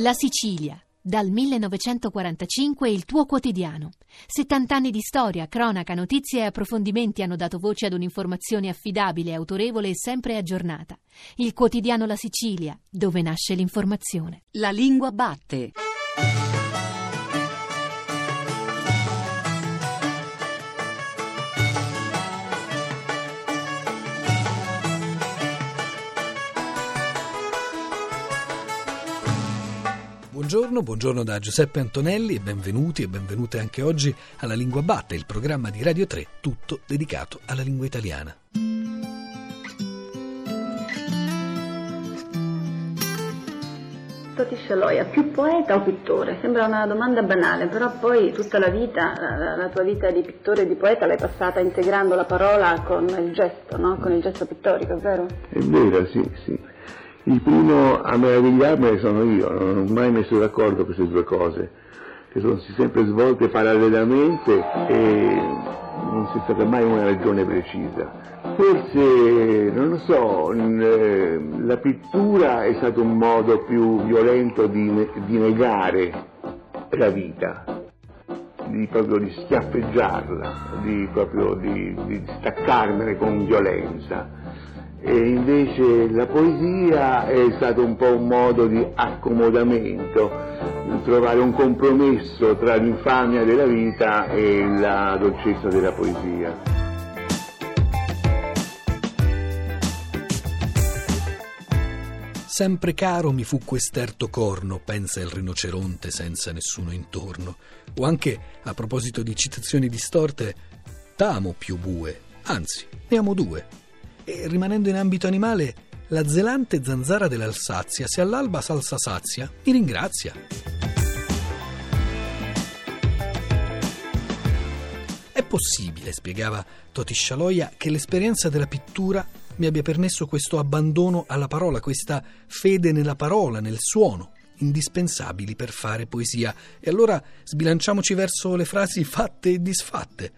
La Sicilia, dal 1945 il tuo quotidiano. 70 anni di storia, cronaca, notizie e approfondimenti hanno dato voce ad un'informazione affidabile, autorevole e sempre aggiornata. Il quotidiano La Sicilia, dove nasce l'informazione. La lingua batte. Buongiorno, buongiorno da Giuseppe Antonelli e benvenuti e benvenute anche oggi alla Lingua Batte, il programma di Radio 3 tutto dedicato alla lingua italiana. Toti Scialoia, più poeta o pittore? Sembra una domanda banale, però poi tutta la vita, la, la tua vita di pittore e di poeta l'hai passata integrando la parola con il gesto, no? con il gesto pittorico, vero? È vero, sì, sì. Il primo a meravigliarmene sono io, non ho mai messo d'accordo queste due cose, che sono sempre svolte parallelamente e non c'è stata mai una ragione precisa. Forse, non lo so, eh, la pittura è stato un modo più violento di, di negare la vita, di proprio di schiaffeggiarla, di proprio di, di staccarmene con violenza e invece la poesia è stato un po' un modo di accomodamento, trovare un compromesso tra l'infamia della vita e la dolcezza della poesia. Sempre caro mi fu quest'erto corno, pensa il rinoceronte senza nessuno intorno. O anche, a proposito di citazioni distorte, t'amo più bue, anzi, ne amo due, e rimanendo in ambito animale, la zelante zanzara dell'Alsazia, se all'alba salsa sazia, mi ringrazia. È possibile, spiegava Toti Scialoia, che l'esperienza della pittura mi abbia permesso questo abbandono alla parola, questa fede nella parola, nel suono, indispensabili per fare poesia. E allora sbilanciamoci verso le frasi fatte e disfatte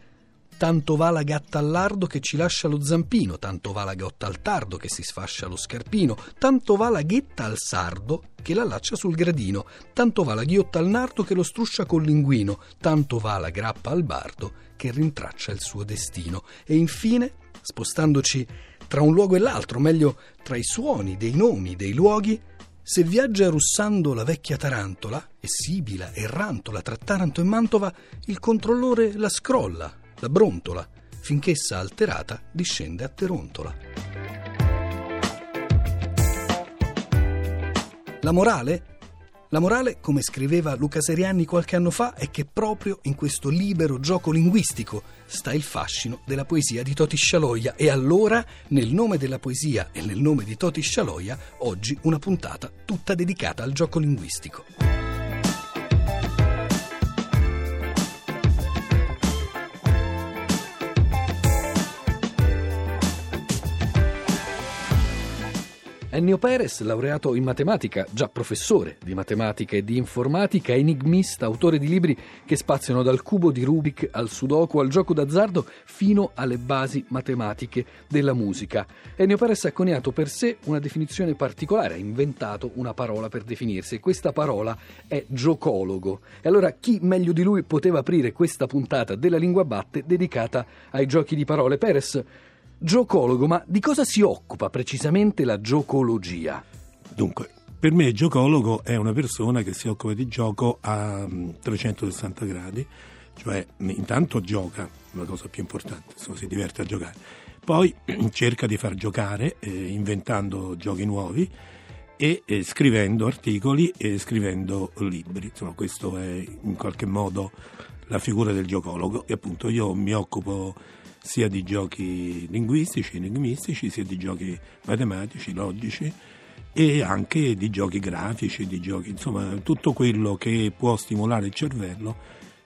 tanto va la gatta al lardo che ci lascia lo zampino, tanto va la gotta al tardo che si sfascia lo scarpino, tanto va la ghetta al sardo che la laccia sul gradino, tanto va la ghiotta al nardo che lo struscia col linguino, tanto va la grappa al bardo che rintraccia il suo destino. E infine, spostandoci tra un luogo e l'altro, meglio tra i suoni dei nomi dei luoghi, se viaggia russando la vecchia tarantola, e sibila e rantola tra Taranto e Mantova, il controllore la scrolla la brontola, finch'essa alterata discende a Terontola. La morale? La morale, come scriveva Luca Serianni qualche anno fa, è che proprio in questo libero gioco linguistico sta il fascino della poesia di Toti Scialoia e allora, nel nome della poesia e nel nome di Toti Scialoia, oggi una puntata tutta dedicata al gioco linguistico. Ennio Perez, laureato in matematica, già professore di matematica e di informatica, enigmista, autore di libri che spaziano dal cubo di Rubik al sudoku al gioco d'azzardo fino alle basi matematiche della musica. Ennio Perez ha coniato per sé una definizione particolare, ha inventato una parola per definirsi e questa parola è giocologo. E allora chi meglio di lui poteva aprire questa puntata della Lingua Batte dedicata ai giochi di parole? Perez Giocologo, ma di cosa si occupa precisamente la giocologia? Dunque, per me giocologo è una persona che si occupa di gioco a 360 mm, gradi, cioè intanto gioca, la cosa più importante, insomma, si diverte a giocare, poi cerca di far giocare eh, inventando giochi nuovi e eh, scrivendo articoli e scrivendo libri, insomma questo è in qualche modo la figura del giocologo e appunto io mi occupo sia di giochi linguistici, enigmistici, sia di giochi matematici, logici e anche di giochi grafici, di giochi, insomma tutto quello che può stimolare il cervello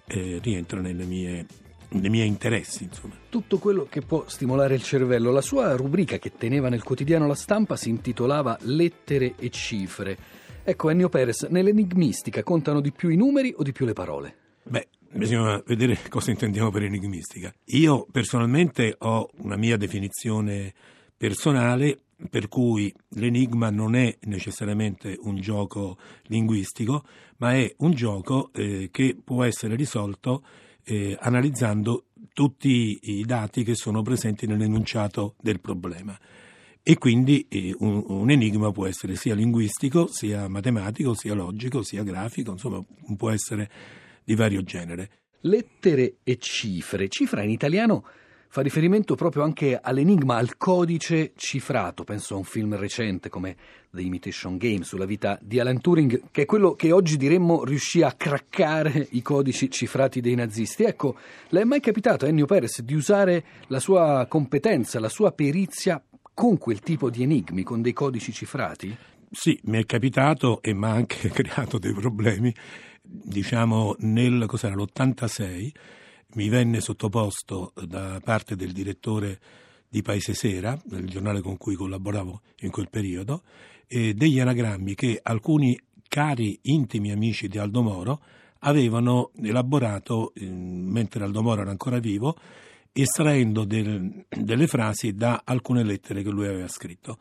eh, rientra nelle mie nei miei interessi, insomma. Tutto quello che può stimolare il cervello. La sua rubrica che teneva nel quotidiano La Stampa si intitolava Lettere e cifre. Ecco, Ennio Perez, nell'enigmistica contano di più i numeri o di più le parole? Beh, Bisogna vedere cosa intendiamo per enigmistica. Io personalmente ho una mia definizione personale per cui l'enigma non è necessariamente un gioco linguistico, ma è un gioco eh, che può essere risolto eh, analizzando tutti i dati che sono presenti nell'enunciato del problema. E quindi eh, un, un, enigma può essere sia linguistico, sia matematico, sia logico, sia grafico, insomma può essere di vario genere. Lettere e cifre. Cifra in italiano fa riferimento proprio anche all'enigma, al codice cifrato. Penso a un film recente come The Imitation Game sulla vita di Alan Turing, che è quello che oggi diremmo riuscì a craccare i codici cifrati dei nazisti. Ecco, le è mai capitato a Ennio Perez di usare la sua competenza, la sua perizia con quel tipo di enigmi, con dei codici cifrati? Sì, mi è capitato e mi ha anche creato dei problemi. Diciamo nel, cos'era, l'86 mi venne sottoposto da parte del direttore di Paese Sera, del giornale con cui collaboravo in quel periodo, eh, degli anagrammi che alcuni cari intimi amici di Aldo Moro avevano elaborato mentre Aldo Moro era ancora vivo, estraendo del, delle frasi da alcune lettere che lui aveva scritto.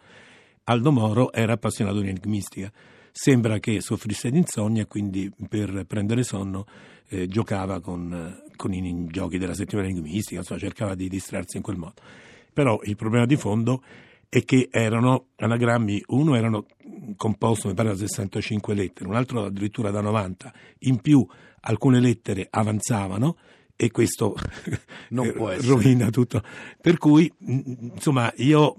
Aldo Moro era appassionato di enigmistica. Sembra che soffrisse di insonnia e quindi per prendere sonno eh, giocava con, con, i giochi della settimana enigmistica, insomma, cercava di distrarsi in quel modo. Però il problema di fondo è che erano anagrammi, uno erano composto, mi pare, da 65 lettere, un altro addirittura da 90, in più alcune lettere avanzavano e questo rovina tutto. Per cui, insomma, io,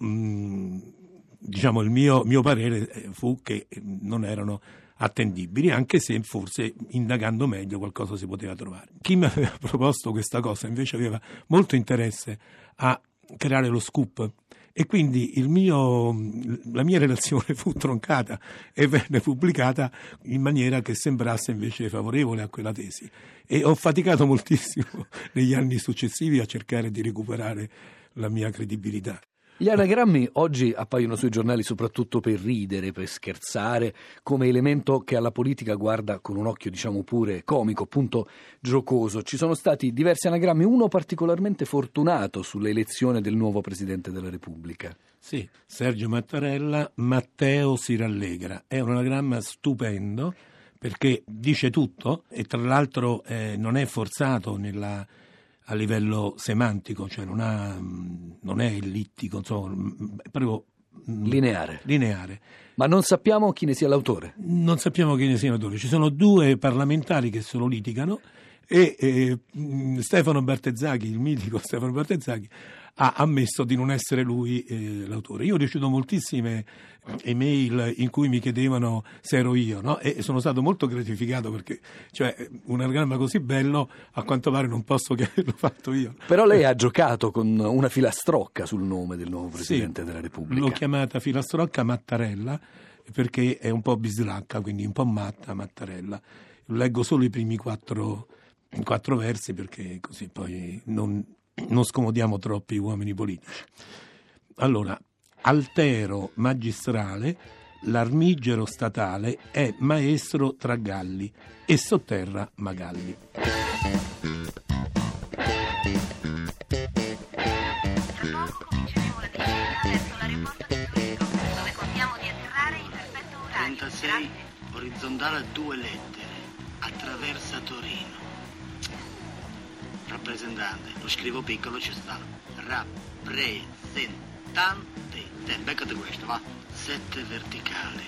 diciamo, il mio, mio parere eh, fu che non erano attendibili, anche se forse indagando meglio qualcosa si poteva trovare. Chi mi aveva proposto questa cosa invece aveva molto interesse a creare lo scoop e quindi mio, la mia relazione fu troncata e venne pubblicata in maniera che sembrasse invece favorevole a quella tesi e ho faticato moltissimo negli anni successivi a cercare di recuperare la mia credibilità. Gli anagrammi oggi appaiono sui giornali soprattutto per ridere, per scherzare, come elemento che alla politica guarda con un occhio, diciamo pure comico, appunto giocoso. Ci sono stati diversi anagrammi, uno particolarmente fortunato sull'elezione del nuovo Presidente della Repubblica. Sì, Sergio Mattarella, Matteo si rallegra. È un anagramma stupendo perché dice tutto e tra l'altro eh, non è forzato nella a livello semantico, cioè non, ha, non è ellittico, insomma, è proprio lineare. lineare. Ma non sappiamo chi ne sia l'autore. Non sappiamo chi ne sia l'autore. Ci sono due parlamentari che se lo litigano e eh, Stefano Bartezzacchi, il mitico Stefano Bartezzacchi, ha ammesso di non essere lui eh, l'autore. Io ho ricevuto moltissime email in cui mi chiedevano se ero io no? e sono stato molto gratificato perché cioè, un anagramma così bello a quanto pare non posso che averlo fatto io. Però lei ha giocato con una filastrocca sul nome del nuovo Presidente sì, della Repubblica. L'ho chiamata filastrocca Mattarella perché è un po' bislacca, quindi un po' matta Mattarella. Leggo solo i primi quattro, quattro versi perché così poi non, non scomodiamo troppi uomini politici. Allora, altero magistrale, l'armigero statale è maestro tra galli e sotterra Magalli. orizzontale a due lettere, attraversa Torino rappresentante, lo scrivo piccolo ci sta, rappresentante, te, beccate questo, va, sette verticali,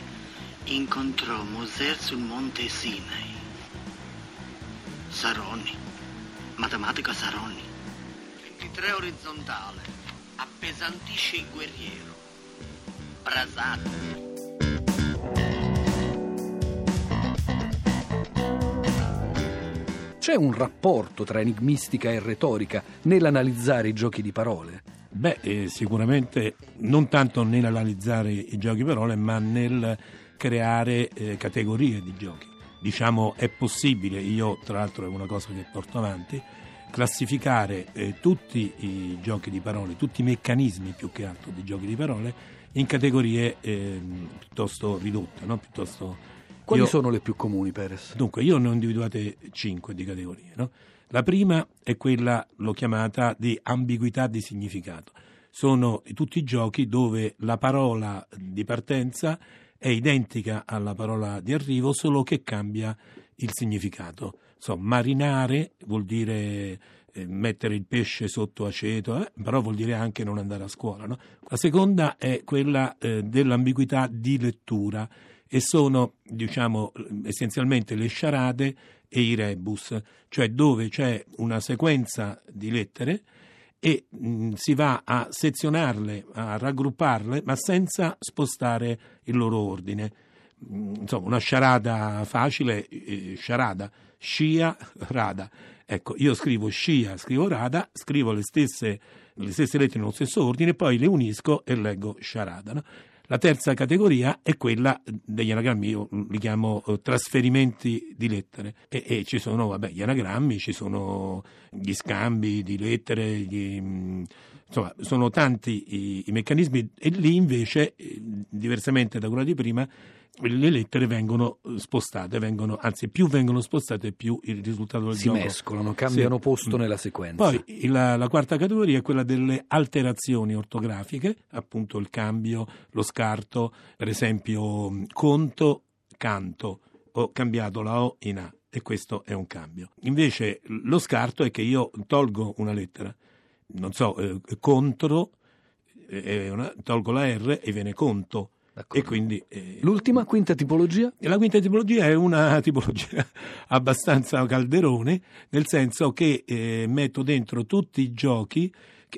incontrò Mosè sul monte Sinai, Saroni, matematica Saroni, 23 orizzontale, appesantisce il guerriero, brasato. C'è un rapporto tra enigmistica e retorica nell'analizzare i giochi di parole? Beh, eh, sicuramente non tanto nell'analizzare i giochi di parole, ma nel creare eh, categorie di giochi. Diciamo è possibile, io tra l'altro è una cosa che porto avanti, classificare eh, tutti i giochi di parole, tutti i meccanismi più che altro di giochi di parole in categorie ehm, piuttosto ridotte, no? piuttosto quali io, sono le più comuni, Perez? Dunque, io ne ho individuate cinque di categorie. No? La prima è quella, l'ho chiamata, di ambiguità di significato. sono tutti giochi dove la parola di partenza è identica alla parola di arrivo, solo che cambia il significato. So, marinare vuol dire eh, mettere il pesce sotto aceto, eh, però vuol dire anche non andare a scuola. No? La seconda è quella eh, dell'ambiguità di lettura e sono diciamo essenzialmente le sciarade e i rebus, cioè dove c'è una sequenza di lettere e mh, si va a sezionarle, a raggrupparle, ma senza spostare il loro ordine. Insomma, una sciarada facile, eh, sciarada, scia, rada. Ecco, io scrivo scia, scrivo rada, scrivo le stesse, le stesse lettere nello stesso ordine, poi le unisco e leggo sciarada. No? La terza categoria è quella degli anagrammi, io li chiamo eh, trasferimenti di lettere. E, e ci sono vabbè, gli anagrammi, ci sono gli scambi di lettere, gli, mm, insomma sono tanti i, i, meccanismi e lì invece, eh, diversamente da quello di prima, le lettere vengono eh, spostate, vengono, anzi più vengono spostate più il risultato del si gioco si mescolano, cambiano sì. posto nella sequenza. Poi la, la, quarta categoria è quella delle alterazioni ortografiche, appunto il cambio, lo scarto, per esempio conto, canto, ho cambiato la O in A e questo è un cambio. Invece lo scarto è che io tolgo una lettera, non so, eh, contro, eh, una, tolgo la R e viene conto e quindi, eh, L'ultima, quinta tipologia? La quinta tipologia è una tipologia abbastanza calderone, nel senso che eh, metto dentro tutti i giochi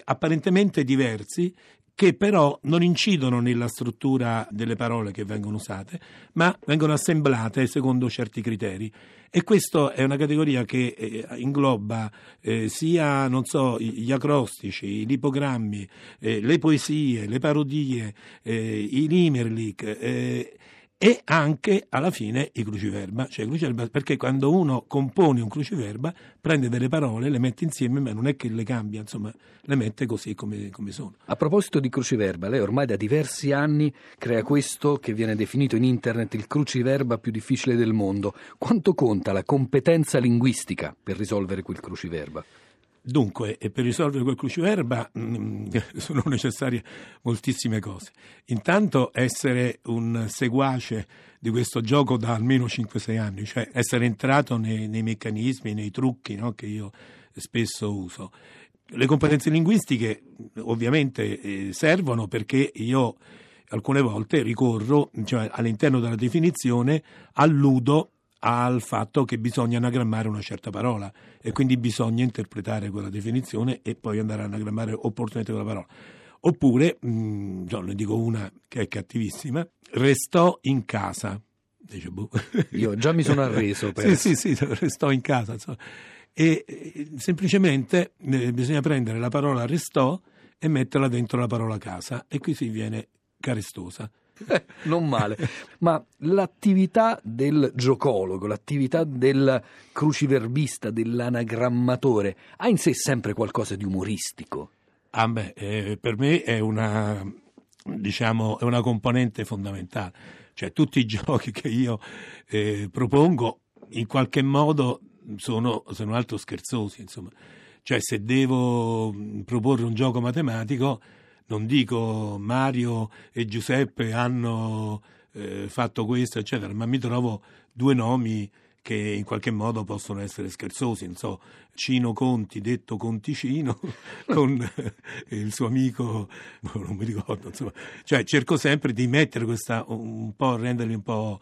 apparentemente diversi che però non incidono nella struttura delle parole che vengono usate, ma vengono assemblate secondo certi criteri. E questa è una categoria che eh, ingloba eh, sia, so, gli acrostici, i lipogrammi, eh, le poesie, le parodie, eh, i limerlic eh, e anche alla fine i cruciverba, cioè cruciverba perché quando uno compone un cruciverba prende delle parole, le mette insieme, ma non è che le cambia, insomma, le mette così come, come sono. A proposito di cruciverba, lei ormai da diversi anni crea questo che viene definito in internet il cruciverba più difficile del mondo. Quanto conta la competenza linguistica per risolvere quel cruciverba? Dunque, per risolvere quel cruciverba mh, mm, sono necessarie moltissime cose. Intanto essere un seguace di questo gioco da almeno 5-6 anni, cioè essere entrato nei, nei meccanismi, nei trucchi no, che io spesso uso. Le competenze linguistiche ovviamente eh, servono perché io alcune volte ricorro, cioè, all'interno della definizione, alludo al fatto che bisogna anagrammare una certa parola e quindi bisogna interpretare quella definizione e poi andare a anagrammare opportunamente quella parola. Oppure, mh, mm, no, ne dico una che è cattivissima, restò in casa. Dice, boh. Io già mi sono arreso. Per... sì, sì, sì, restò in casa. Insomma. E, e semplicemente eh, bisogna prendere la parola restò e metterla dentro la parola casa e qui si viene carestosa. non male. Ma l'attività del giocologo, l'attività del cruciverbista, dell'anagrammatore, ha in sé sempre qualcosa di umoristico? Ah beh, eh, per me è una, diciamo, è una componente fondamentale. Cioè tutti i giochi che io eh, propongo in qualche modo sono, se non altro scherzosi, insomma. Cioè se devo proporre un gioco matematico non dico Mario e Giuseppe hanno eh, fatto questo, eccetera, ma mi trovo due nomi che in qualche modo possono essere scherzosi, non so, Cino Conti, detto Conticino, con eh, il suo amico, non mi ricordo, insomma, cioè cerco sempre di mettere questa, un po', renderli un po'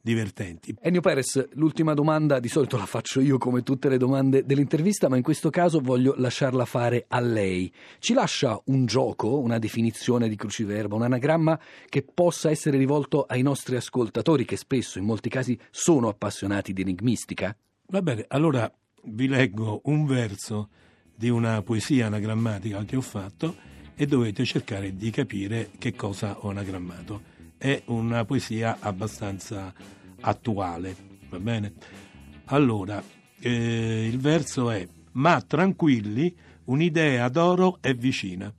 divertenti. Ennio Perez, l'ultima domanda di solito la faccio io come tutte le domande dell'intervista, ma in questo caso voglio lasciarla fare a lei. Ci lascia un gioco, una definizione di cruciverba, un anagramma che possa essere rivolto ai nostri ascoltatori che spesso, in molti casi, sono appassionati di enigmistica? Va bene, allora vi leggo un verso di una poesia anagrammatica che ho fatto e dovete cercare di capire che cosa ho anagrammato è una poesia abbastanza attuale, va bene? Allora, eh, il verso è Ma tranquilli, un'idea d'oro è vicina.